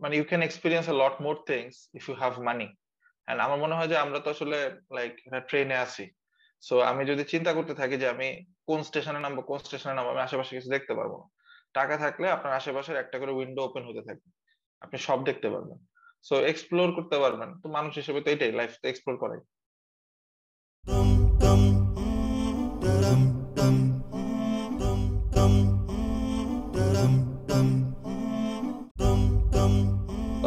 মানে you can experience a lot more things if you have money and আমার মনে হয় যে আমরা তো আসলে লাইক ট্রেনে আছি। সো আমি যদি চিন্তা করতে থাকি যে আমি কোন স্টেশনে নামবো, কোন স্টেশনে নামবো, আমি আশেপাশে কিছু দেখতে পারব না। টাকা থাকলে আপনার আশেপাশের একটা করে উইন্ডো ওপেন হতে থাকবে আপনি সব দেখতে পারবেন। সো এক্সপ্লোর করতে পারবেন। তো মানুষ হিসেবে তো এটাই লাইফ এক্সপ্লোর করাই।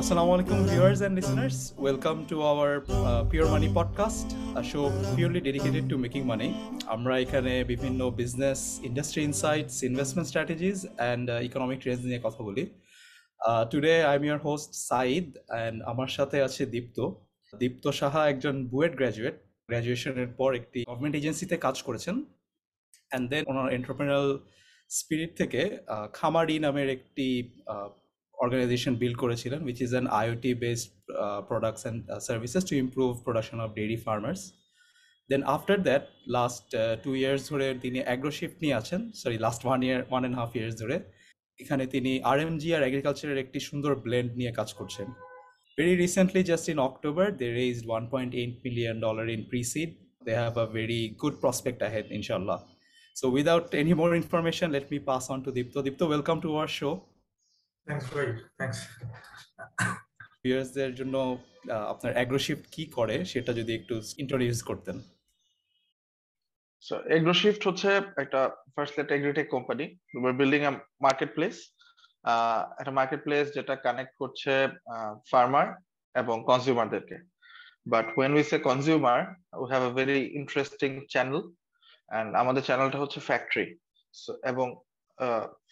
Assalamu alaikum, viewers and listeners. Welcome to our uh, Pure Money podcast, a dedicated to making money. আমরা এখানে বিভিন্ন business industry insights investment strategies and economic trends নিয়ে কথা বলি today I am your host Saeed and আমার সাথে আছে দীপ্ত দীপ্ত সাহা একজন বুয়েট গ্র্যাজুয়েট গ্র্যাজুয়েশনের পর একটি গভর্নমেন্ট এজেন্সিতে কাজ করেছেন অ্যান্ড দেন ওনার এন্টারপ্রেনার স্পিরিট থেকে খামারি নামের একটি অর্গানাইজেশন বিল্ড করেছিলেন which is an IoT based products and services to improve production of dairy farmers then after that last two years ধরে তিনি অ্যাগ্রোশিফ্ট নিয়ে আছেন sorry last one year one and half years ধরে, এখানে তিনি আর M জি আর এগ্রিকালচারের একটি সুন্দর ব্লেন্ড নিয়ে কাজ করছেন। Very recently just in October they raise one point eight million dollar in preseed they have a very good prospect ahead ইনশাল্লাহ so without any more information let me pass on to Dipto Dipto welcome to our show thanks ভাই thanks ভিউয়ার্সদের জন্য আপনার অ্যাগ্রোশিফট কি করে সেটা যদি একটু ইন্ট্রোডিউস করতেন। সো এগ্রোশিফট হচ্ছে একটা ফার্স্ট একটা agritech company building a marketplace একটা মার্কেট প্লেস যেটা কানেক্ট করছে ফার্মার এবং কনজিউমারদেরকে but when we say consumer we have a very interesting channel and আমাদের চ্যানেলটা হচ্ছে ফ্যাক্টরি এবং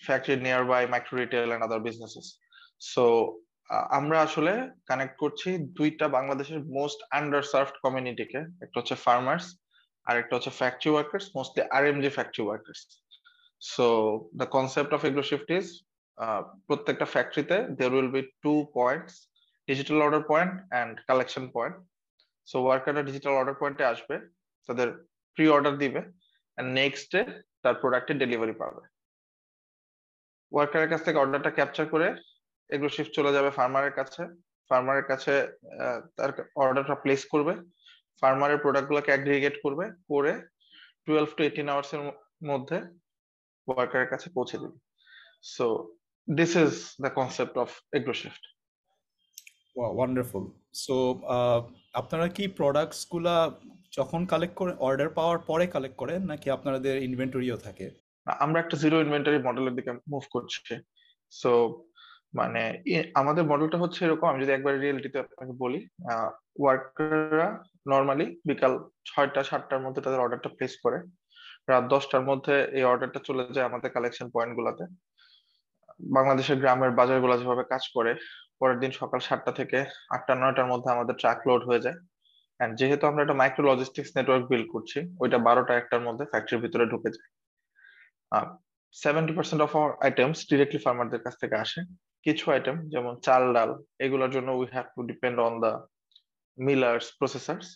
factory nearby micro retail and other businesses so আমরা আসলে কানেক্ট করছি দুইটা বাংলাদেশের মোস্ট আন্ডার সার্ভড কমিউনিটিকে একটা হচ্ছে ফার্মার্স আর একটা হচ্ছে factory workers mostly R M G factory workers so the concept of Agroshift is প্রত্যেকটা ফ্যাক্টরিতে there will be two points digital order point and collection point so ওয়ার্কাররা digital order পয়েন্টে আসবে, তাদের প্রি অর্ডার দিবে and next day তার প্রোডাক্টের delivery পাবে। ওয়ার্কারের কাছ থেকে অর্ডারটা ক্যাপচার করে এগুলো শিফট চলে যাবে ফার্মারের কাছে। ফার্মারের কাছে তার অর্ডারটা প্লেস করবে। ফার্মারের প্রোডাক্ট গুলোকে অ্যাগ্রিগেট করবে, করে টুয়েলভ টু এইটিন আওয়ার্স এর মধ্যে ওয়ার্কারের কাছে পৌঁছে দিবে। So this is the concept of Agroshift wonderful so আপনারা কি প্রোডাক্টসগুলা যখন কালেক্ট করে অর্ডার পাওয়ার পরে কালেক্ট করেন, নাকি আপনাদের ইনভেন্টরিও থাকে? আমরা একটা জিরো ইনভেন্টারি মডেলের দিকে মুভ করছি। সো মানে আমাদের মডেলটা হচ্ছে এরকম, আমি যদি একবার রিয়েলিটিতে আপনাকে বলি ওয়ার্কাররা নর্মালি বিকাল ছয়টা, সাতটার মধ্যে তাদের অর্ডারটা প্লেস করে। রাত দশটার মধ্যে এই অর্ডারটা চলে যায় আমাদের কালেকশন পয়েন্ট গুলাতে বাংলাদেশের গ্রামের বাজারগুলো যেভাবে কাজ করে, পরের দিন সকাল সাতটা থেকে আটটা, নয়টার মধ্যে আমাদের ট্রাক লোড হয়ে যায়। যেহেতু আমরা একটা মাইক্রো লজিস্টিক্স নেটওয়ার্ক বিল্ড করছি, ওইটা বারোটা, একটার মধ্যে ফ্যাক্টরির ভিতরে ঢুকে যায়। Seventy percent of our items directly ফার্মারদের কাছ থেকে আসে। কিছু আইটেম যেমন চাল, ডাল, এগুলোর জন্য we have to depend on the millers processors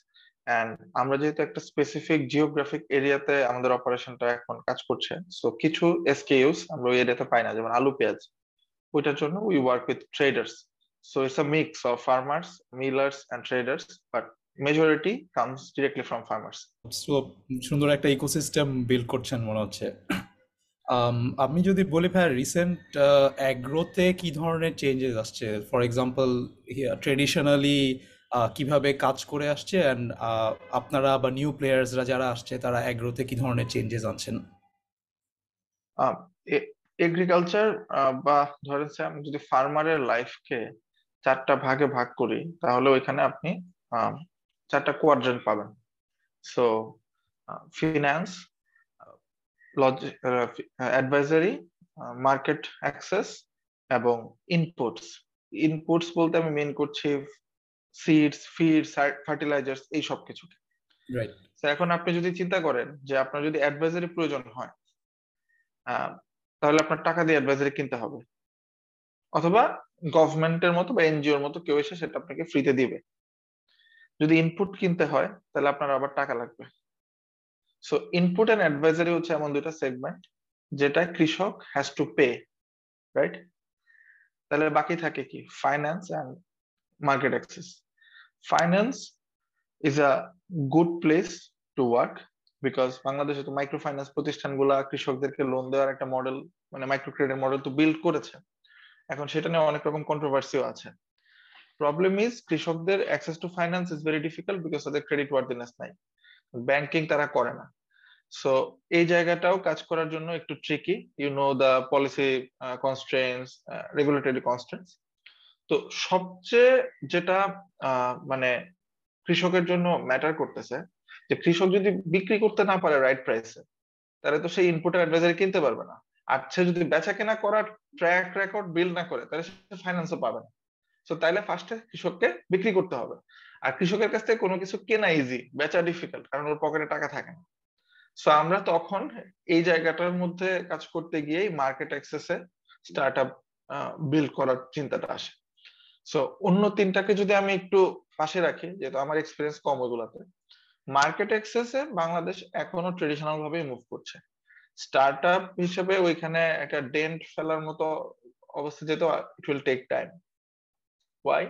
and আমরা যেহেতু একটা স্পেসিফিক জিওগ্রাফিক এরিয়াতে আমাদের অপারেশনটা এখন কাজ করছে সো কিছু এসকেইউস আমরা ওই এরিয়াতে পাই না, যেমন আলু, পেঁয়াজ। ওইটার জন্য we work with traders so it's a mix of farmers millers and traders but majority comes directly from farmers so সুন্দর একটা ইকোসিস্টেম বিল্ড করছেন মনে হচ্ছে। আমি যদি বলি ভাই রিসেন্ট অ্যাগ্রোতে কি ধরনের চেঞ্জেস আসছে? ফর এক্সাম্পল ট্রেডিশনালি কীভাবে কাজ করে আসছে? অ্যান্ড আপনারা বা নিউ প্লেয়ার্সরা যারা আসছে, তারা অ্যাগ্রোতে কি ধরনের চেঞ্জেস আনছেন? এগ্রিকালচার বা ধরেন আমি যদি ফার্মারের লাইফকে চারটা ভাগে ভাগ করি, তাহলে ওইখানে আপনি চারটা কোয়াড্রেন্ট পাবেন। So finance advisory market access এবং ইনপুটস ইনপুটস বলতে আমি মেন করছি সিডস ফিডস ফার্টিলাইজার্স এই সব কিছু এখন আপনি যদি চিন্তা করেন যে আপনার যদি অ্যাডভাইজারি প্রয়োজন হয় তাহলে আপনার টাকা দিয়ে অ্যাডভাইজারি কিনতে হবে। অথবা গভর্নমেন্টের মতো বা এনজিওর মতো কেউ এসে সেটা আপনাকে ফ্রিতে দিবে। যদি ইনপুট কিনতে হয় তাহলে আপনার আবার টাকা লাগবে। সো ইনপুট এন্ড অ্যাডভাইজারি হচ্ছে এমন দুইটা সেগমেন্ট যেটা কৃষক হ্যাজ টু পে রাইট তাহলে বাকি থাকে কি? Finance and market access finance is a good place to work because বাংলাদেশে তো মাইক্রো ফাইন্যান্স প্রতিষ্ঠানগুলা কৃষকদেরকে লোন দেওয়ার একটা মডেল মানে মাইক্রো ক্রেডিট মডেল তো বিল্ড করেছে। এখন সেটা নিয়ে অনেক রকম কন্ট্রোভার্সিও আছে। প্রবলেম ইজ কৃষকদের access to finance is very difficult because তাদের ক্রেডিট ওয়ার্দিনেস নাই। ব্যাংকিং তারা করে না। সো এই জায়গাটাও কাজ করার জন্য একটু tricky you know the policy constraints regulatory constraints তো সবচেয়ে যেটা মানে কৃষকের জন্য ম্যাটার করতেছে, যে কৃষক যদি বিক্রি করতে না পারে রাইট প্রাইসে তাহলে তো সেই ইনপুটের অ্যাডভাইজারি কিনতে পারবে না। আর সে যদি বেচা কেনা করার ট্র্যাক রেকর্ড বিল্ড না করে, তাহলে সে ফাইন্যান্সও পাবে না। সো তাইলে ফার্স্টে কৃষককে বিক্রি করতে হবে। আর কৃষকের কাছ থেকে কোনো কিছু কেনা ইজি বেচা ডিফিকাল্ট কারণ ওর পকেটে টাকা থাকে না। সো আমরা তখন এই জায়গাটার মধ্যে কাজ করতে গিয়েই মার্কেট অ্যাক্সেসে স্টার্ট আপ বিল্ড করার চিন্তাটা আসে। সো অন্য তিনটাকে যদি আমি একটু পাশে রাখি, যেহেতু আমার এক্সপিরিয়েন্স কম ওগুলাতে মার্কেট অ্যাক্সেসে বাংলাদেশ এখনও ট্রেডিশনাল ভাবেই মুভ করছে। স্টার্ট আপ হিসেবে ওইখানে একটা ডেন্ট ফেলার মতো অবস্থা যেত it will take time why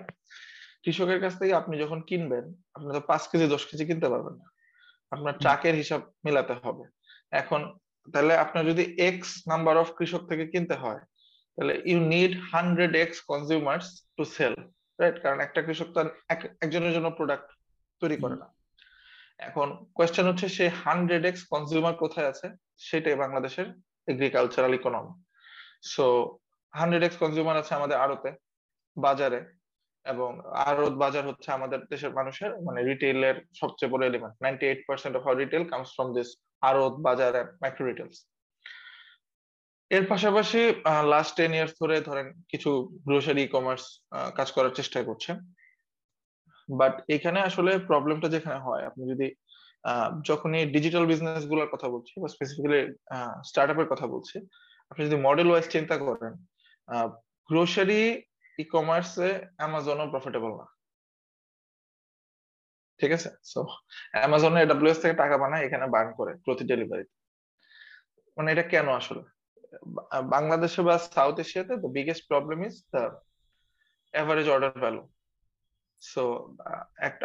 কৃষকের কাছ থেকে আপনি যখন কিনবেন আপনি তো পাঁচ কেজি দশ কেজি কিনতে পারবেন না। আপনার ট্রাকের হিসাব মিলাতে হবে। এখন তাহলে আপনার যদি এক্স নাম্বার অফ কৃষক থেকে কিনতে হয় তাহলে you need hundred X consumers to sell right কারণ একটা কৃষক তো একজনের জন্য প্রোডাক্ট তৈরি করে না। এখন কোয়েশ্চেন হচ্ছে সেই হান্ড্রেড এক্স কনজিউমার কোথায় আছে? সেটাই বাংলাদেশের agricultural economy so hundred X consumer আছে আমাদের আড়তে বাজারে। এবং আড়ত বাজার হচ্ছে আমাদের দেশের মানুষের মানে রিটেইলের সবচেয়ে বড় element ninety eight percent of our retail comes from this আড়ত বাজার মাইক্রো রিটেলস এর পাশাপাশি লাস্ট টেন ইয়ার্স ধরে ধরেন কিছু গ্রোসারি ই কমার্স কাজ করার চেষ্টা করছে। বাট এখানে আসলে প্রবলেমটা যেখানে হয়, আপনি যদি যখনই ডিজিটাল বিজনেসগুলোর কথা বলছি বা স্পেসিফিক্যালি স্টার্ট আপের কথা বলছি, আপনি যদি মডেল ওয়াইজ চিন্তা করেন গ্রোসারি ই কমার্সে অ্যামাজনও প্রফিটেবল না। ঠিক আছে? সো অ্যামাজনে এডব্লিউএস থেকে টাকা বানায়, এখানে বার্ন করে প্রতি ডেলিভারি মানে এটা কেন আসলে? বাংলাদেশে বা সাউথ এশিয়াতে the biggest problem is the average order value so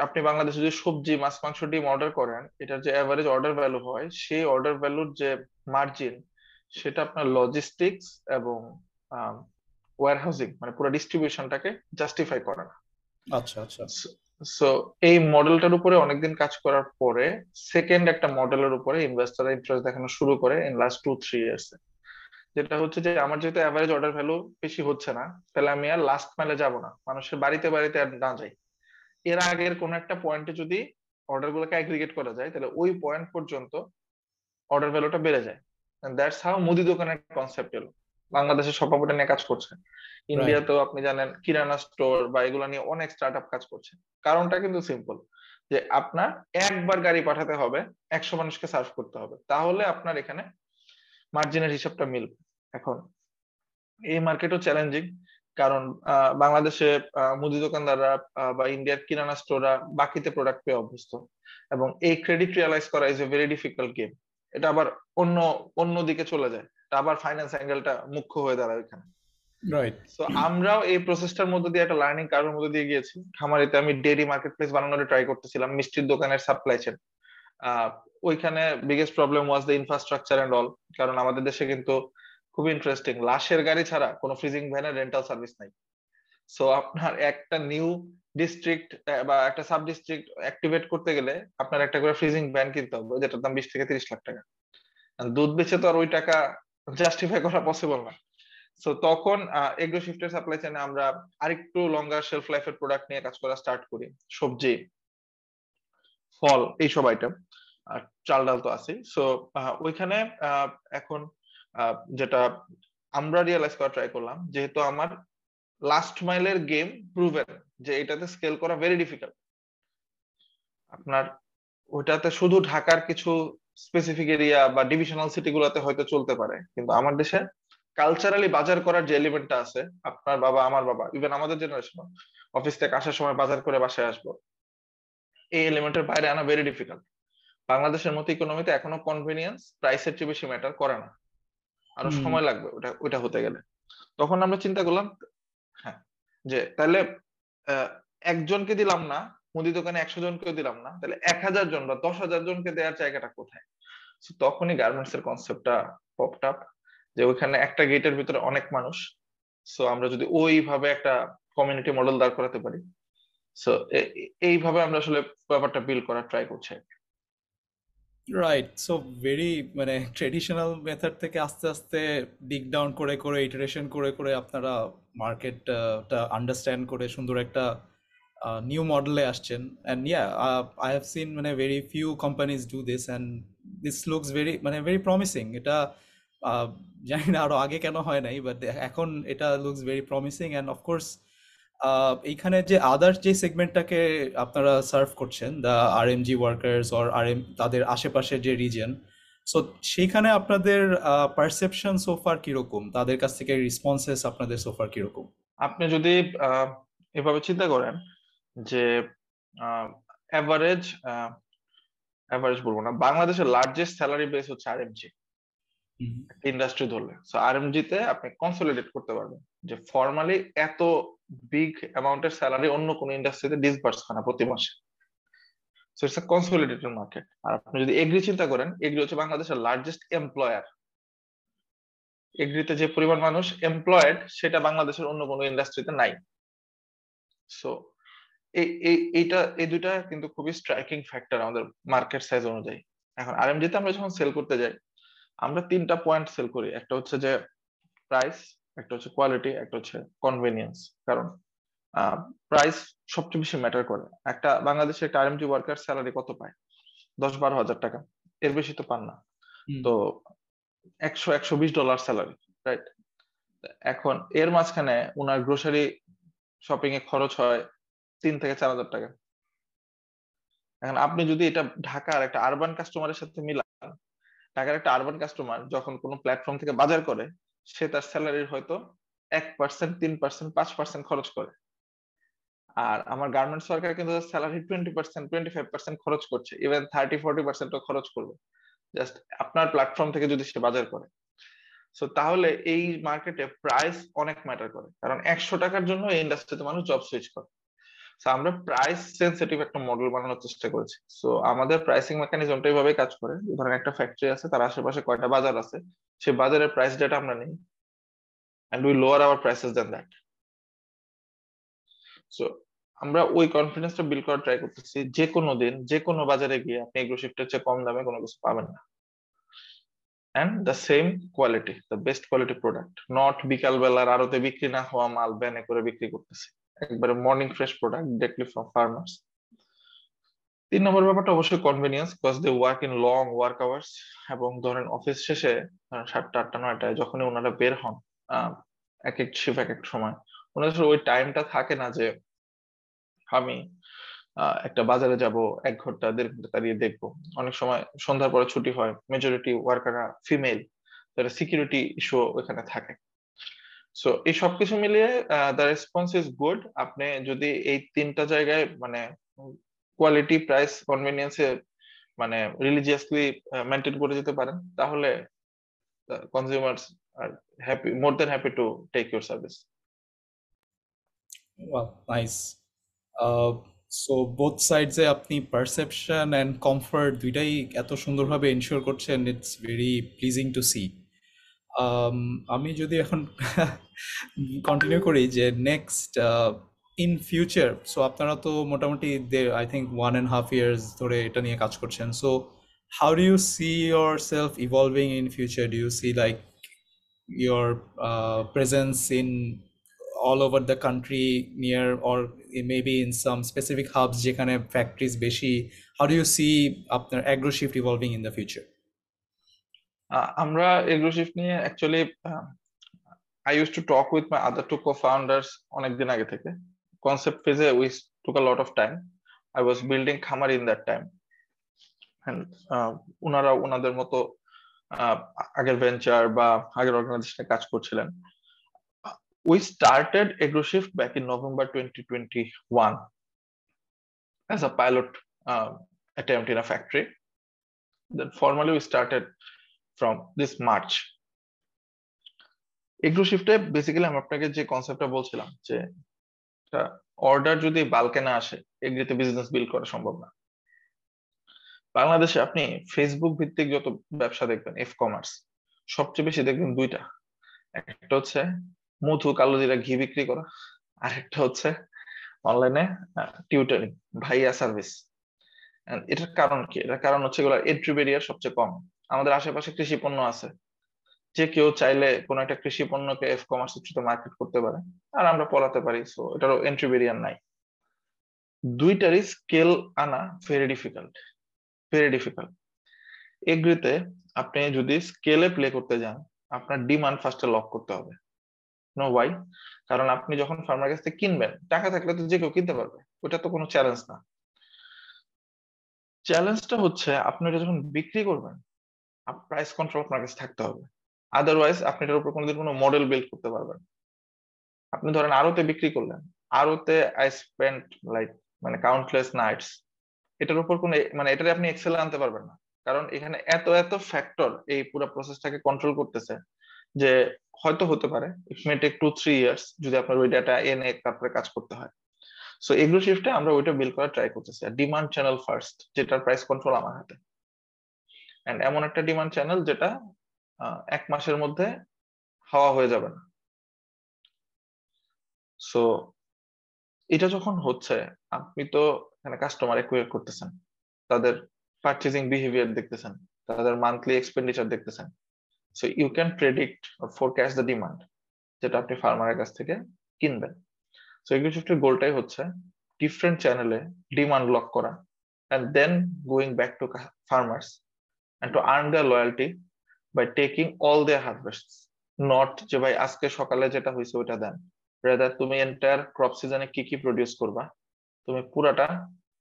আপনি বাংলাদেশে যদি সবজি, মাছ, মাংস, ডিম অর্ডার করেন, এটার যে অ্যাভারেজ অর্ডার ভ্যালু হয়, সেই অর্ডার ভ্যালুর যে মার্জিন সেটা আপনার লজিস্টিক্স এবং ওয়ার হাউসিং মানে পুরো ডিস্ট্রিবিউশনটাকে জাস্টিফাই করে না। আচ্ছা আচ্ছা। সো এই মডেলটার উপরে অনেকদিন কাজ করার পরে সেকেন্ড একটা মডেলের উপরে ইনভেস্টররা ইন্টারেস্ট দেখানো শুরু করে in last two three years যেটা হচ্ছে যে আমার যেহেতু অ্যাভারেজ অর্ডার ভ্যালু বেশি হচ্ছে না তাহলে আমি আর লাস্ট মাইলে যাব না। মানুষের বাড়িতে বাড়িতে আর না যাই। এর আগের কোন একটা পয়েন্টে যদি অর্ডার গুলোকে অ্যাগ্রিগেট করা যায় তাহলে ওই পয়েন্ট পর্যন্ত অর্ডার ভ্যালুটা বেড়ে যায়। দ্যাটস হাউ মুদি দোকানের কনসেপ্ট এলো। বাংলাদেশের সভাপতি নিয়ে কাজ করছে। ইন্ডিয়াতেও আপনি জানেন কিরানা স্টোর বা এগুলো নিয়ে অনেক স্টার্ট আপ কাজ করছে। কারণটা কিন্তু সিম্পল যে আপনার একবার গাড়ি পাঠাতে হবে একশো মানুষকে সার্ভ করতে হবে। তাহলে আপনার এখানে মার্জিনের হিসাবটা মিলবে। এখন এই মার্কেটও চ্যালেঞ্জিং কারণ বাংলাদেশে মুদি দোকানদাররা বা ইন্ডিয়ার কিরানা স্টোররা বাকিতে প্রোডাক্ট পেয়ে অভ্যস্ত। এবং এই ক্রেডিট রিয়ালাইজ করা is a very difficult game এটা আবার অন্য অন্য দিকে চলে যায়। আবার ফাইন্যান্স অ্যাঙ্গেলটা মুখ্য হয়ে দাঁড়ায় এখানে রাইট তো আমরাও এই প্রসেসটার মধ্যে দিয়ে একটা লার্নিং কার্ভের মধ্যে দিয়ে গিয়েছি। খামারিতে আমি ডেরি মার্কেট প্লেস বানানোর ট্রাই করতেছিলাম মিষ্টির দোকানের সাপ্লাই চেন ওইখানে biggest problem was the infrastructure and all কারণ আমাদের দেশে কিন্তু খুব ইন্টারেস্টিং লাশের গাড়ি ছাড়া কোনো ফ্রিজিং ভ্যানের রেন্টাল সার্ভিস নাই। সো আপনার একটা নিউ ডিস্ট্রিক্ট বা একটা সাব ডিস্ট্রিক্ট অ্যাক্টিভেট করতে গেলে আপনার একটা করে ফ্রিজিং ভ্যান কিনতে হবে যেটার দাম বিশ থেকে তিরিশ লাখ টাকা। দুধ বেচে তো আর ওই টাকা জাস্টিফাই করা পসিবল না। সো তখন এগ্রো শিফটের সাপ্লাই চেনে আমরা আরেকটু লঙ্গার শেলফ লাইফের প্রোডাক্ট নিয়ে কাজ করা স্টার্ট করি। সবজি, ফল, এইসব আইটেম আর চাল ডাল তো আছে সো ওইখানে এখন যেটা আমরা রিয়েলাইজ করা ট্রাই করলাম, যেহেতু আমার লাস্ট মাইলের গেম প্রুভেন যে এটাতে স্কেল করা ভেরি ডিফিকাল্ট আপনার ওইটাতে শুধু ঢাকার কিছু স্পেসিফিক এরিয়া বা ডিভিশনাল সিটি গুলোতে হয়তো চলতে পারে। কিন্তু আমার দেশে কালচারালি বাজার করার যে এলিমেন্টটা আছে আপনার বাবা আমার বাবা ইভেন আমাদের জেনারেশন অফিস থেকে আসার সময় বাজার করে বাসায় আসব। এই এলিমেন্টের বাইরে আনা ভেরি ডিফিকাল্ট বাংলাদেশের মতো ইকোনমিতে এখনও কনভেনিয়েন্স প্রাইসের চেয়ে বেশি ম্যাটার করে না। আরও সময় লাগবে ওটা ওইটা হতে গেলে। তখন আমরা চিন্তা করলাম হ্যাঁ যে তাহলে একজনকে দিলাম না মুদি দোকানে একশো জনকেও দিলাম না, তাহলে এক হাজার জন বা দশ হাজার জনকে দেওয়ার জায়গাটা কোথায়? তখনই গার্মেন্টস এর কনসেপ্টটা পপড আপ যে ওইখানে একটা গেটের ভিতরে অনেক মানুষ। সো আমরা যদি ওইভাবে একটা কমিউনিটি মডেল দাঁড় করাতে পারি। সো এইভাবে আমরা আসলে ব্যাপারটা বিল্ড করার ট্রাই করছি রাইট সো ভেরি মানে ট্রেডিশনাল মেথড থেকে আস্তে আস্তে ডিক ডাউন করে করে ইটারেশন করে করে আপনারা মার্কেটটা আন্ডারস্ট্যান্ড করে সুন্দর একটা নিউ মডেলে আসছেন। And yeah I have seen মানে very few companies do this and this looks very মানে ভেরি প্রমিসিং এটা জানি না আরও আগে কেন হয় নাই বাট এখন এটা looks very promising and of course এইখানে যে আদার্স যে সেগমেন্টটাকে আপনারা সার্ভ করছেন the R M G workers or R M তাদের আশেপাশে যে রিজন সো সেইখানে আপনাদের পারসেপশন সোফার কীরকম? তাদের কাছ থেকে রেসপন্সেস আপনাদের সোফার কীরকম? আপনি যদি এভাবে চিন্তা করেন যে অ্যাভারেজ অ্যাভারেজ বলব না বাংলাদেশের লার্জেস্ট স্যালারি বেস হচ্ছে আরএমজি ইন্ডাস্ট্রি ধরলে। সো আরএমজি তে আপনি কনসলিডেট করতে পারবেন। যে ফর্মালি এত বিগ অ্যামাউন্টের স্যালারি অন্য কোনো ইন্ডাস্ট্রিতে ডিসবার্স হয় না প্রতি মাসে। So it's a consolidated market আর আপনি যদি এগ্রি চিন্তা করেন এগ্রি হচ্ছে বাংলাদেশের লার্জেস্ট এমপ্লয়ার এগ্রিতে যে পরিমাণ মানুষ এমপ্লয়েড সেটা বাংলাদেশের অন্য কোনো ইন্ডাস্ট্রিতে নাই। সো এইটা এই দুইটা কিন্তু খুবই স্ট্রাইকিং ফ্যাক্টর আমাদের মার্কেট সাইজ অনুযায়ী। এখন আরএমজিতে আমরা যখন সেল করতে যাই আমরা তিনটা পয়েন্ট সেল করি। একটা হচ্ছে যে প্রাইস একটা হচ্ছে কোয়ালিটি একটা হচ্ছে কনভেনিয়েন্স কারণ প্রাইস সবচেয়ে বেশি ম্যাটার করে। একটা বাংলাদেশের একটা আরএমজি ওয়ার্কার স্যালারি কত পায়? দশ বারো হাজার টাকা। এর বেশি তো পান না। তো একশো একশো বিশ ডলার স্যালারি রাইট এখন এর মাঝখানে ওনার গ্রোসারি শপিং এ খরচ হয় তিন থেকে চার হাজার টাকা। এখন আপনি যদি এটা ঢাকার একটা আরবান কাস্টমারের সাথে মিলান, ঢাকার একটা আরবান কাস্টমার যখন কোনো প্ল্যাটফর্ম থেকে বাজার করে, সে তার স্যালারির হয়তো এক পার্সেন্ট তিন পার্সেন্ট পাঁচ পার্সেন্ট খরচ করে। আর আমার গার্মেন্টস সরকার কিন্তু salary twenty percent twenty five percent খরচ করছে। ইভেন থার্টি ফোর্টি পার্সেন্টও খরচ করবে। জাস্ট আপনার প্ল্যাটফর্ম থেকে যদি সে বাজার করে। সো তাহলে এই মার্কেটে প্রাইস অনেক ম্যাটার করে। কারণ একশো টাকার জন্য এই ইন্ডাস্ট্রিতে মানুষ জব সুইচ করে। আমরা প্রাইস সেন্সিটিভ একটা মডেল বানানোর চেষ্টা করেছি। সো আমাদের প্রাইসিং মেকানিজমটা এইভাবে কাজ করে। ধরেন একটা ফ্যাক্টরি আছে, তার আশেপাশে কয়টা বাজার আছে, সেই বাজারের প্রাইস ডেটা আমরা নিই। And we lower our prices then that so আমরা ওই কনফিডেন্সটা বিল্ড করার ট্রাই করতেছি। যে কোনো দিন, যে কোনো বাজারে গিয়ে আপনি এগ্রো শিফটের চেয়ে কম দামে কোনো কিছু পাবেন না। And the same quality the best quality product not বিকাল বেলার আরতে বিক্রি না হওয়া মাল ব্যানে করে বিক্রি করতেছি। একবারে morning fresh product directly from farmers তিন নম্বর ব্যাপারটা অবশ্যই convenience because they work in long work hours এবং ধরেন অফিস শেষে সাতটা, আটটা, নয়টায় যখনই ওনারা বের হন এক এক শিফট এক এক সময়, ওনাদের ওই টাইমটা থাকে না যে, আমি একটা বাজারে যাব, এক ঘণ্টা, দেড় ঘণ্টা দাঁড়িয়ে দেখব। অনেক সময় সন্ধ্যার পরে ছুটি হয় মেজরিটি ওয়ার্কাররা ফিমেল সিকিউরিটি ইস্যু ওখানে থাকে। সো এই সবকিছু মিলিয়ে দ্য রেসপন্স ইজ গুড আপনি যদি এই তিনটা জায়গায় মানে কোয়ালিটি প্রাইস কনভেনিয়েন্সে মানে রিলিজিয়াসলি মেনটেন করে যেতে পারেন, তাহলে consumers are happy more than happy to take your service nice so both sides এ আপনি পারসেপশন অ্যান্ড কমফর্ট দুইটাই এত সুন্দরভাবে এনশিওর করছেন it's very pleasing to see আমি যদি এখন কন্টিনিউ করি যে নেক্সট ইন ফিউচার সো আপনারা তো মোটামুটি I think one and half years ধরে এটা নিয়ে কাজ করছেন so how do you see yourself evolving in future do you see like your presence in all over the country near or maybe in some specific hubs যেখানে factories বেশি? How do you see আপনার shift evolving in the future? আমরা agro shift নিয়ে actually I use to talk with my other two co founders অনেকদিন আগে থেকে। Concept ফেজে we took a lot of time I was building Khamar in that time ওনারা ওনাদের মতো আগের ভেঞ্চার বা আগের অর্গানাইজেশনে কাজ করছিলেন। We started AgroShift back in November 2021 as a pilot um, attempt in a factory. Then formally we started from this March. Agro শিফটে বেসিক্যালি আমি আপনাকে যে কনসেপ্টটা বলছিলাম, যে অর্ডার যদি বালকে না আসে এগ্রিতে বিজনেস বিল্ড করা সম্ভব না। বাংলাদেশে আপনি ফেসবুক ভিত্তিক যত ব্যবসা দেখবেন এফ কমার্স সবচেয়ে বেশি দেখবেন দুইটা। একটা হচ্ছে মধু কালো কালোজিরা ঘি বিক্রি করা, আর একটা হচ্ছে অনলাইনে টিউটারিং ভাইয়া সার্ভিস এটার কারণ কি? এটার কারণ হচ্ছে এগুলো এন্ট্রি ব্যারিয়ার সবচেয়ে কম। আমাদের আশেপাশে কৃষি পণ্য আছে। যে কেউ চাইলে কোন একটা কৃষি পণ্যকে এফ কমার্স থ্রুতে মার্কেট করতে পারে, আর আমরা পড়াতে পারি সো এটারও এন্ট্রি ব্যারিয়ার নাই। দুইটারই স্কেল আনা ভেরি ডিফিকাল্ট ভেরি ডিফিকাল্ট এগ্রিতে আপনি যদি স্কেলে প্লে করতে যান, আপনার ডিমান্ড ফার্স্টে লক করতে হবে। নো ওয়াই কারণ আপনি যখন ফার্মার কাছ থেকে কিনবেন, টাকা থাকলে তো যে কেউ কিনতে পারবে, ওটা তো কোনো চ্যালেঞ্জ না। চ্যালেঞ্জটা হচ্ছে, আপনি এটা যখন বিক্রি করবেন প্রাইস কন্ট্রোল আপনার কাছে থাকতে হবে। আদারওয়াইজ আপনি এটার উপর কোনোদিন কোনো মডেল বিল্ড করতে পারবেন আপনি ধরেন আরোতে বিক্রি করলেন আরোতে আই স্পেন্ড লাইক মানে কাউন্টলেস নাইটস এটার উপর কোনো মানে এটারে আপনি এক্সেল আনতে পারবেন না। কারণ এখানে এত এত ফ্যাক্টর এই পুরো প্রসেসটাকে কন্ট্রোল করতেছে যে হয়তো হতে পারে it may take two three years যদি আপনার ওই ডাটা এনে তারপরে কাজ করতে হয়। সো এগ্রো শিফটে আমরা ওইটা বিল করার ট্রাই করতেছি। আর ডিমান্ড চ্যানেল ফার্স্ট যেটার প্রাইস কন্ট্রোল আমার হাতে। এন্ড এমন একটা ডিমান্ড চ্যানেল যেটা এক মাসের মধ্যে হাওয়া হয়ে যাবে না। সো এটা যখন হচ্ছে, আপনি তো এখানে কাস্টমার একুয়েট করতেছেন। তাদের পারচেজিং বিহেভিয়ার দেখতেছেন। তাদের মান্থলি এক্সপেন্ডিচার দেখতেছেন। So you can predict forecast the demand যেটা আপনি ফার্মারের কাছ থেকে কিনবেন। সো এগ্রি শিফটের গোলটাই হচ্ছে ডিফারেন্ট চ্যানেলে ডিমান্ড লক করা। And then going back to farmers and to earn their loyalty by taking all their harvest not যে ভাই, আজকে সকালে যেটা হয়েছে ওইটা দেন। রেদার তুমি এন্টায়ার ক্রপ সিজনে কি কি প্রডিউস করবা? তুমি পুরাটা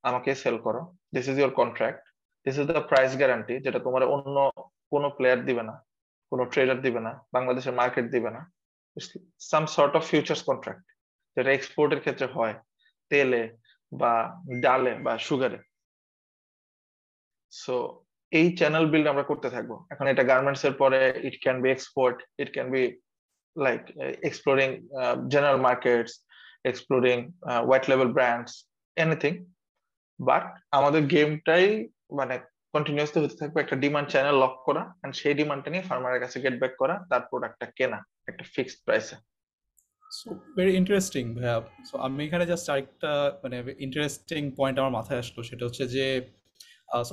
আমাকে সেল করো। This is your contract this is the price guarantee যেটা তোমার অন্য কোনো প্লেয়ার দিবে না, কোনো ট্রেডার দিবে না, বাংলাদেশের মার্কেট দিবে না। Some sort of futures contract যেটা এক্সপোর্টের ক্ষেত্রে হয় তেলে বা ডালে বা সুগারে সো এই চ্যানেল বিল্ড আমরা করতে থাকব। এখন এটা গার্মেন্টস এর পরে it can be export it can be like exploring general markets exploring white level brands anything but আমাদের গেমটাই মানে কন্টিনিউসলি হতে থাকবে একটা ডিমান্ড চ্যানেল লক করা এন্ড সেই ডিমান্ডটা নিয়ে ফার্মারের কাছে গেট ব্যাক করা, তার প্রোডাক্টটা কেনা একটা ফিক্সড প্রাইসে সো ভেরি ইন্টারেস্টিং ভাইয়া। সো আমি এখানে জাস্ট আরেকটা মানে ইন্টারেস্টিং পয়েন্ট আমার মাথায় আসলো, সেটা হচ্ছে যে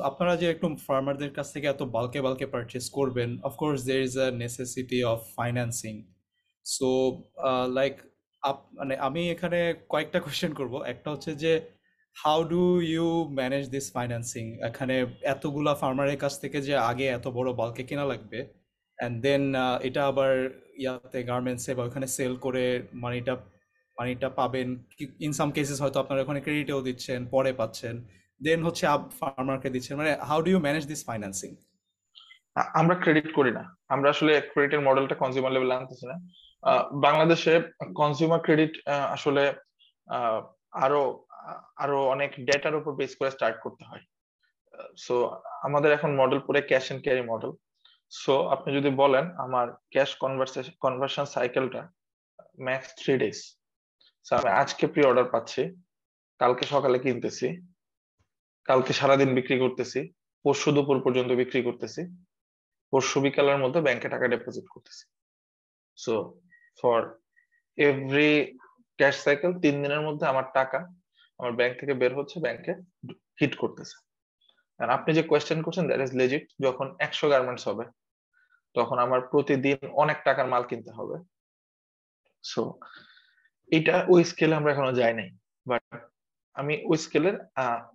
আপনারা যে একটু ফার্মারদের কাছ থেকে এত বালকে বালকে পারচেস করবেন of course there is a necessity of financing so like up মানে আমি এখানে কয়েকটা কোয়েশ্চেন করব। একটা হচ্ছে যে how do you manage this financing এখানে এতগুলা ফার্মারের কাছ থেকে যে আগে এত বড় বালকে কেনা লাগবে অ্যান্ড দেন এটা আবার ইয়াতে গার্মেন্টসে বা ওখানে সেল করে মানিটা মানিটা পাবেন। ইন সাম কেসেস হয়তো আপনারা ওখানে ক্রেডিটেও দিচ্ছেন, পরে পাচ্ছেন। দেন হচ্ছে আপ ফার্মারকে দিচ্ছেন। মানে how do you manage this financing আমরা ক্রেডিট করি না। আমরা আসলে ক্রেডিটের মডেলটা কনজিউমার লেভেলে আনতেছি না। বাংলাদেশে কনজিউমার ক্রেডিট আসলে আরও আরও অনেক ডেটার উপর বেস করে স্টার্ট করতে হয়। সো আমাদের এখন মডেল পুরো cash and carry model so আপনি যদি বলেন আমার ক্যাশ কনভার্সেশন কনভার্সন সাইকেলটা ম্যাক্স থ্রি ডেজ আমি আজকে প্রি অর্ডার পাচ্ছি, কালকে সকালে কিনতেছি। কালকে সারাদিন বিক্রি করতেছি, পরশু দুপুর পর্যন্ত বিক্রি করতেছি, পরশু বিকালের মধ্যে ব্যাংকে টাকা ডিপোজিট করতেছি। So for every cash cycle তিন দিনের মধ্যে আমার টাকা আমার ব্যাংক থেকে বের হচ্ছে ব্যাংকে হিট করতেছে। আর আপনি যে কোয়েশ্চেন করছেন দ্যাট ইজ লেজিট যখন একশো গার্মেন্টস হবে, তখন আমার প্রতিদিন অনেক টাকার মাল কিনতে হবে। সো এটা ওই স্কেলে আমরা এখনও যাই নাই। বাট আমি ওই স্কেলের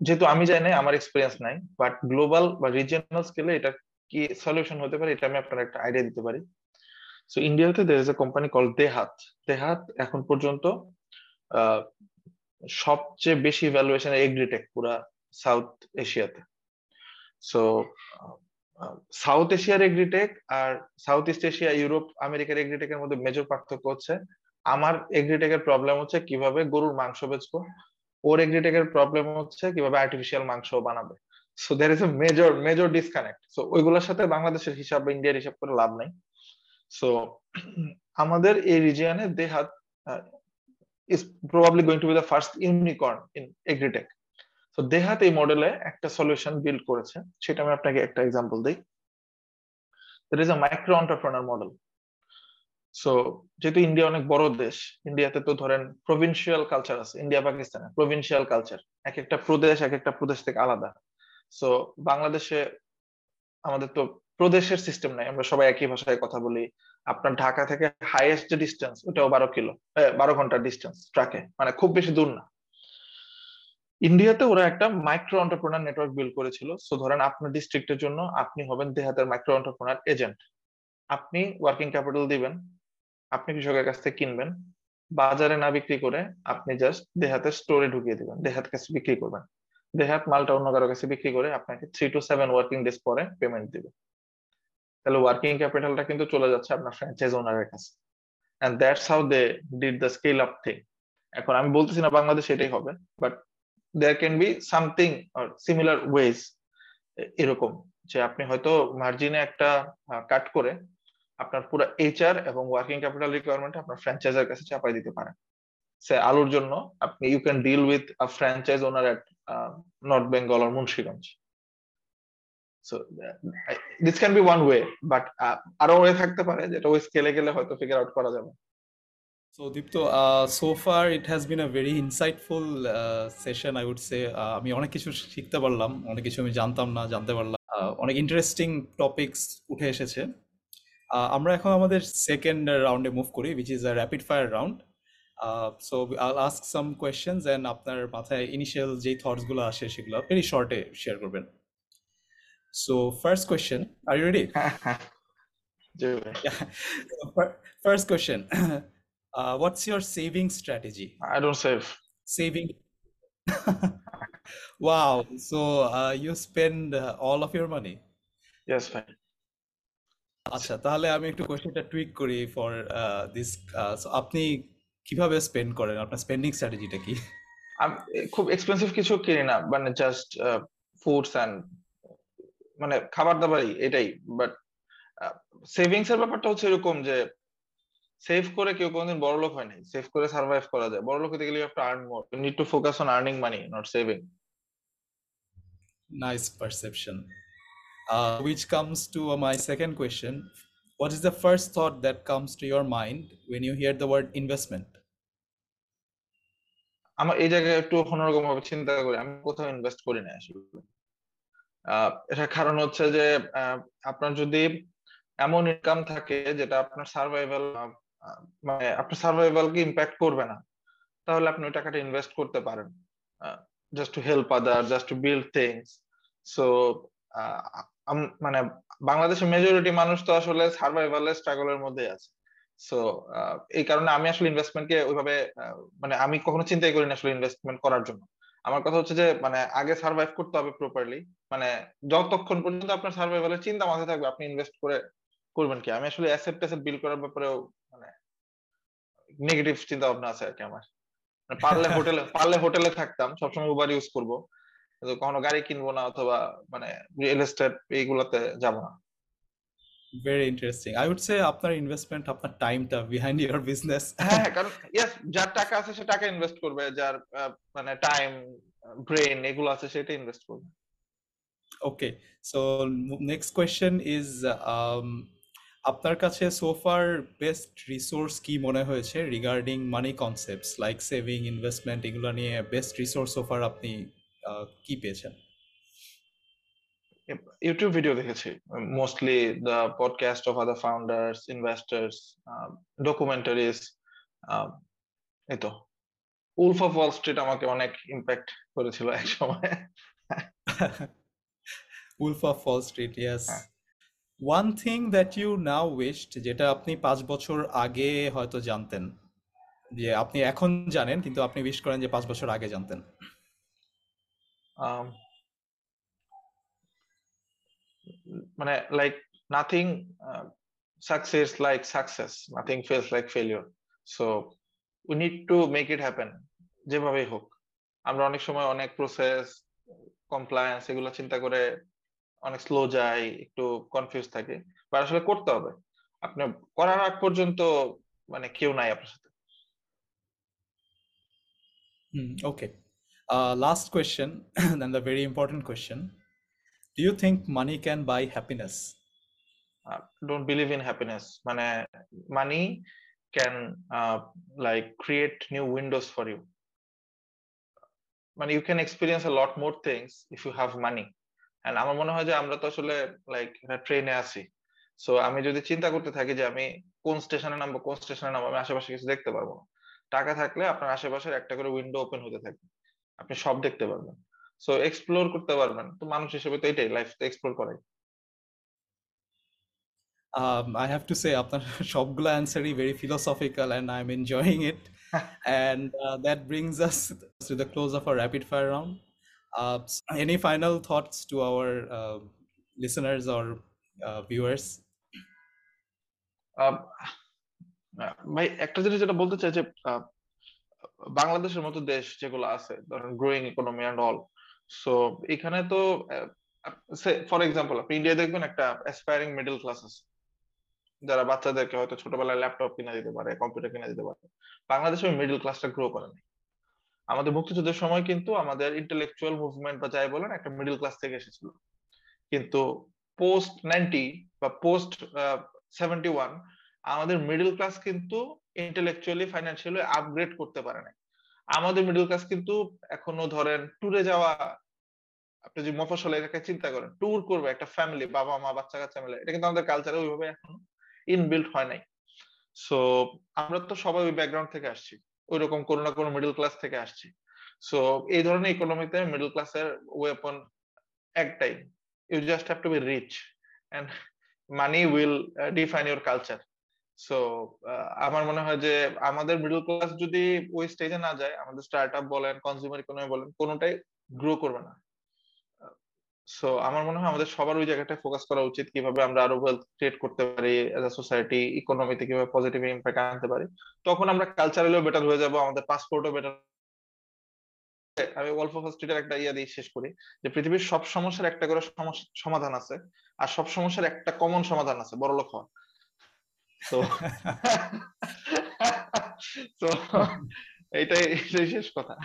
যেহেতু আমি যাই নাই, আমার এক্সপিরিয়েন্স নাই বাট গ্লোবাল বা রিজিয়নাল স্কেলে এটা কি সলিউশন হতে পারে, এটা আমি আপনার একটা আইডিয়া দিতে পারি। সো ইন্ডিয়াতে there is a company call Dehaat Dehaat এখন পর্যন্ত সবচেয়ে বেশি ভ্যালুয়েশন এগ্রিটেক পুরা সাউথ এশিয়াতে সো সাউথ এশিয়ার এগ্রিটেক আর সাউথ ইস্ট এশিয়া ইউরোপ আমেরিকার এগ্রিটেকের মধ্যে মেজর পার্থক্য হচ্ছে, আমার এগ্রিটেকের প্রবলেম হচ্ছে কীভাবে গরুর মাংস বেচবো ওর এগ্রিটেকের প্রবলেম হচ্ছে কীভাবে আর্টিফিশিয়াল মাংস বানাবে। So there is a major major disconnect so ওইগুলোর সাথে বাংলাদেশের হিসাব বা ইন্ডিয়ার হিসাব করে লাভ নাই। সো আমাদের এই রিজিয়নে দেহাত is probably going to be the first unicorn in agritech. So দেহাত এই মডেলে একটা সলিউশন বিল্ড করেছে। সেটা আমি আপনাকে একটা এক্সাম্পল দিই। That is a micro entrepreneur model so যেহেতু ইন্ডিয়া অনেক বড় দেশ ইন্ডিয়াতে তো ধরেন প্রভিনশিয়াল কালচার আছে ইন্ডিয়া পাকিস্তানে প্রভিনশিয়াল কালচার এক একটা প্রদেশ, এক একটা প্রদেশ থেকে আলাদা। সো বাংলাদেশে আমাদের তো প্রদেশের সিস্টেম নাই, আমরা সবাই একই ভাষায় কথা বলি। আপনার ঢাকা থেকে হাইয়েস্ট যে ডিস্টেন্স ওটাও বারো কিলো বারো ঘণ্টার ডিস্টেন্স ট্রাকে মানে খুব বেশি দূর না। ইন্ডিয়াতে ওরা একটা মাইক্রো এন্টারপ্রেনার নেটওয়ার্ক বিল্ড করেছিল। সো ধরেন আপনার ডিস্ট্রিক্টের জন্য আপনি হবেন দেহাতের মাইক্রো এন্টারপ্রেনার এজেন্ট আপনি ওয়ার্কিং ক্যাপিটাল দিবেন আপনি কৃষকের কাছ থেকে কিনবেন, বাজারে না বিক্রি করে আপনি জাস্ট দেহাতের স্টোরে ঢুকিয়ে দিবেন, দেহাত কাছে বিক্রি করবেন। দেহাত মালটা অন্য কারও কাছে বিক্রি করে আপনাকে three two seven working days পরে পেমেন্ট দিবে। তাহলে ওয়ার্কিং ক্যাপিটালটা কিন্তু চলে যাচ্ছে আপনার ফ্র্যাঞ্চাইজ ওনারের কাছে। And that's how they did the scale up thing এখন আমি বলতেছি না বাংলাদেশ এটাই হবে but there can be something similar ways এরকম যে আপনি হয়তো মার্জিনে একটা কাট করে আপনার পুরো এইচআর এবং ওয়ার্কিং ক্যাপিটাল রিকোয়ারমেন্ট আপনার ফ্র্যাঞ্চাইজার কাছে চাপাই দিতে পারেন। সে আলুর জন্য আপনি you can deal with a franchise owner at north Bengal R Munshiganj so this can be one way but আরও ওয়ে থাকতে পারে যেটা ওই স্কেলে গেলে হয়তো ফিগার আউট করা যাবে। So Dipto, uh, so far it has been a very uh, I would say. Uh, আমি অনেক কিছু শিখতে পারলাম অনেক কিছু আমি জানতাম না জানতে পারলাম। অনেক ইন্টারেস্টিং টপিকস উঠে এসেছে। আমরা এখন আমাদের সেকেন্ড রাউন্ডে মুভ করি which is a rapid fire round so I'll ask some questions and আপনার মাথায় ইনিশিয়াল যেই থটসগুলো আসে সেগুলো ভেরি শর্টে শেয়ার করবেন so first question are you ready first question Uh, what's saving saving strategy? I don't save. Saving. wow. So uh, you spend uh, all of your money? Yes, fine. আচ্ছা তাহলে আমি একটু কোশ্চেনটা টুইক করি for this আপনি কীভাবে spend করেন? আপনার স্পেন্ডিং স্ট্র্যাটেজিটা কি? আমি খুব এক্সপেন্সিভ কিছু কিনি না মানে জাস্ট ফুডস এন্ড মানে খাবার দাবারই এটাই বাট সেভিংস এর ব্যাপারটা হচ্ছে এরকম যে সেভ করে কেউ কোনদিন বড় লোক হয় নাই সেভ করে সার্ভাইভ করা যায়। বড় লোক হতে গেলে you have to earn more you need to focus on earning money not saving nice perception uh, which comes to uh, my second question. What is the first thought that comes to your mind when you hear the word investment? আমার এই জায়গায় একটু অন্যরকম ভাবে চিন্তা করি। আমি কোথাও ইনভেস্ট করি না এটার কারণ হচ্ছে যে আপনার যদি এমন ইনকাম থাকে যেটা আপনার সার্ভাইভাল মানে আপনার সার্ভাইভালকে ইম্প্যাক্ট করবে না তাহলে আপনি ওই টাকাটা ইনভেস্ট করতে পারেন। Just to help other just to build things so মানে বাংলাদেশের মেজরিটি মানুষ তো আসলে সার্ভাইভালের স্ট্রাগলের মধ্যে আছে। সো এই কারণে আমি আসলে ইনভেস্টমেন্টকে ওইভাবে মানে আমি কখনো চিন্তাই করি না আসলে ইনভেস্টমেন্ট করার জন্য। আমার কথা হচ্ছে যে মানে আগে সার্ভাইভ করতে হবে প্রপারলি মানে যতক্ষণ পর্যন্ত আপনার সার্ভাইভালের চিন্তা মাথায় থাকবে আপনি ইনভেস্ট করে করবেন কি? আমি আসলে অ্যাসেট ট্যাসেট বিল করার ব্যাপারেও মানে নেগেটিভ চিন্তা ভাবনা আছে আর কি আমার। পারলে হোটেলে পারলে হোটেলে থাকতাম সবসময় উবার ইউজ করব। কিন্তু কখনো গাড়ি কিনবো না অথবা মানে রিয়েল এস্টেট এইগুলোতে যাব না। Very interesting I would say আপনার ইনভেস্টমেন্ট আপনার টাইমটা বিহাইন্ড ইওর বিজনেস হ্যাঁ কারণ ইয়েস যার টাকা আছে সে টাকা ইনভেস্ট করবে যার মানে টাইম ব্রেন এগুলো আছে সেটা ইনভেস্ট করবে। Okay so next question is আপনার কাছে সোফার বেস্ট রিসোর্স কি মনে হয়েছে regarding money concepts like saving investment এগুলো নিয়ে বেস্ট রিসোর্স সোফার আপনি কি পেয়েছেন? ইউটিউব ভিডিও দেখেছি। Mostly the podcast of other founders investors documentaries এই তো। উলফ অফ ওয়াল স্ট্রিট আমাকে অনেক ইম্প্যাক্ট করেছিল এক সময়। Wolf of Wall Street yes one thing that you now wished যেটা আপনি পাঁচ বছর আগে হয়তো জানতেন যে আপনি এখন জানেন কিন্তু আপনি উইশ করেন যে পাঁচ বছর আগে জানতেন। মানে like nothing success like success nothing fails like failure so we need to make it happen যেভাবেই হোক। আমরা অনেক সময় অনেক প্রসেস কমপ্লায়েন্স এগুলো চিন্তা করে অনেক স্লো যায় একটু কনফিউজ থাকে। বা আসলে করতে হবে। আপনি করার আগ পর্যন্ত মানে কেউ নাই আপনার সাথে। okay. Uh, last question, and the very important question. Do you think money can buy happiness? don't believe in happiness মানে money can uh, like create new windows for you মানে you can experience a lot more things if you have money and আমার মনে হয় যে আমরা তো আসলে like ট্রেনে আছি সো আমি যদি চিন্তা করতে থাকি যে আমি কোন স্টেশনে নামবো কোন স্টেশনে নামবো আমি আশেপাশে কিছু দেখতে পারব না টাকা থাকলে আপনার আশেপাশের একটা করে উইন্ডো ওপেন হতে থাকবে আপনি সব দেখতে পারবেন সো এক্সপ্লোর করতে পারবেন তো মানুষ হিসেবে তো এটাই লাইফ তো এক্সপ্লোর করাই Um, I have to say আপনার সবগুলো অ্যান্সারই very philosophical and I'm enjoying it. and uh, that brings us to the close of our rapid fire round. Uh, any final thoughts to our uh, listeners or uh, viewers? ভাই একটা জিনিস যেটা বলতে চাই যে বাংলাদেশের মতো দেশ যেগুলো আছে, ধরেন growing economy and all so এখানে তো ফর এক্সাম্পল আপনি ইন্ডিয়া দেখবেন একটা অ্যাসপায়ারিং মিডল ক্লাস আছে, যারা বাচ্চাদেরকে হয়তো ছোটবেলায় ল্যাপটপ কিনে দিতে পারে কম্পিউটার কিনে দিতে পারে, বাংলাদেশে ওই মিডল ক্লাসটা গ্রো করেনি আমাদের মুক্তিযুদ্ধের সময় কিন্তু আমাদের ইন্টেলেকচুয়াল মুভমেন্ট বা যাই বলেন, একটা মিডল ক্লাস থেকে এসেছিল। কিন্তু পোস্ট নাইনটি বা পোস্ট সেভেন্টি ওয়ান আমাদের মিডল ক্লাস কিন্তু ইন্টেলেকচুয়ালি ফাইন্যান্সিয়ালি আপগ্রেড করতে পারে না আমাদের মিডল ক্লাস কিন্তু এখনও ধরেন ট্যুরে যাওয়া, আপনি যদি মফসল এলাকায় চিন্তা করেন ট্যুর করবে একটা ফ্যামিলি বাবা মা, বাচ্চা কাচ্চা মিলে, এটা কিন্তু আমাদের কালচারে ওইভাবে এখনও ইনবিল্ট হয় নাই। সো আমরা তো সবাই ওই ব্যাকগ্রাউন্ড থেকে আসছি ওই রকম কোনো না কোনো মিডল ক্লাস থেকে আসছি। সো এই ধরনের ইকোনমিতে মিডল ক্লাসের ওয়েপন একটাই you just have to be rich and money will define your culture so আমার মনে হয় যে আমাদের মিডল ক্লাস যদি ওই স্টেজে না যায়, আমাদের স্টার্ট আপ বলেন কনজিউমার ইকোনমি বলেন, কোনোটাই গ্রো করবে না। সো আমার মনে হয় আমাদের সবার ওই জায়গাটায় ফোকাস করা উচিত কীভাবে আমরা আরও ওয়েলথ ক্রিয়েট করতে পারি এজ আ সোসাইটি ইকোনমিতে কীভাবে পজিটিভ ইম্প্যাক্ট আনতে পারি। তখন আমরা কালচারালিও বেটার হয়ে যাব, আমাদের পাসপোর্টও বেটার আমি অল্প ফার্স্টের একটা ইয়া দিয়ে শেষ করি, যে পৃথিবীর সব সমস্যার একটা করে সমাধান আছে, আর সব সমস্যার একটা কমন সমাধান আছে বড় লোক হওয়া তো তো এইটাই এটাই শেষ কথা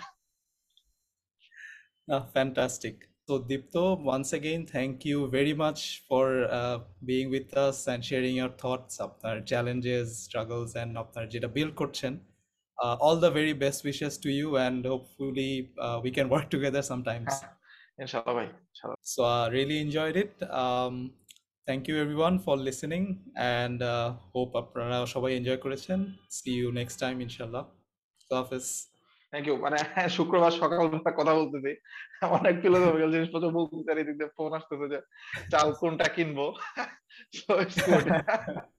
fantastic So Dipto, once again, thank you very much for uh, being with us and sharing your thoughts, আপনার challenges, struggles, and আপনার যেটা build করছেন. Uh, all the very best wishes to you, and hopefully uh, we can work together sometimes. Inshallah, bhai. Inshallah. So I thank you everyone for listening and hope আপনারা সবাই enjoy করেছেন। C you next time ইনশাল্লাহ হাফেজ। Thank you মানে হ্যাঁ শুক্রবার সকাল কথা বলতেছি। অনেক ফিল জিনিসপত্র বলতে চাল কোনটা কিনবো?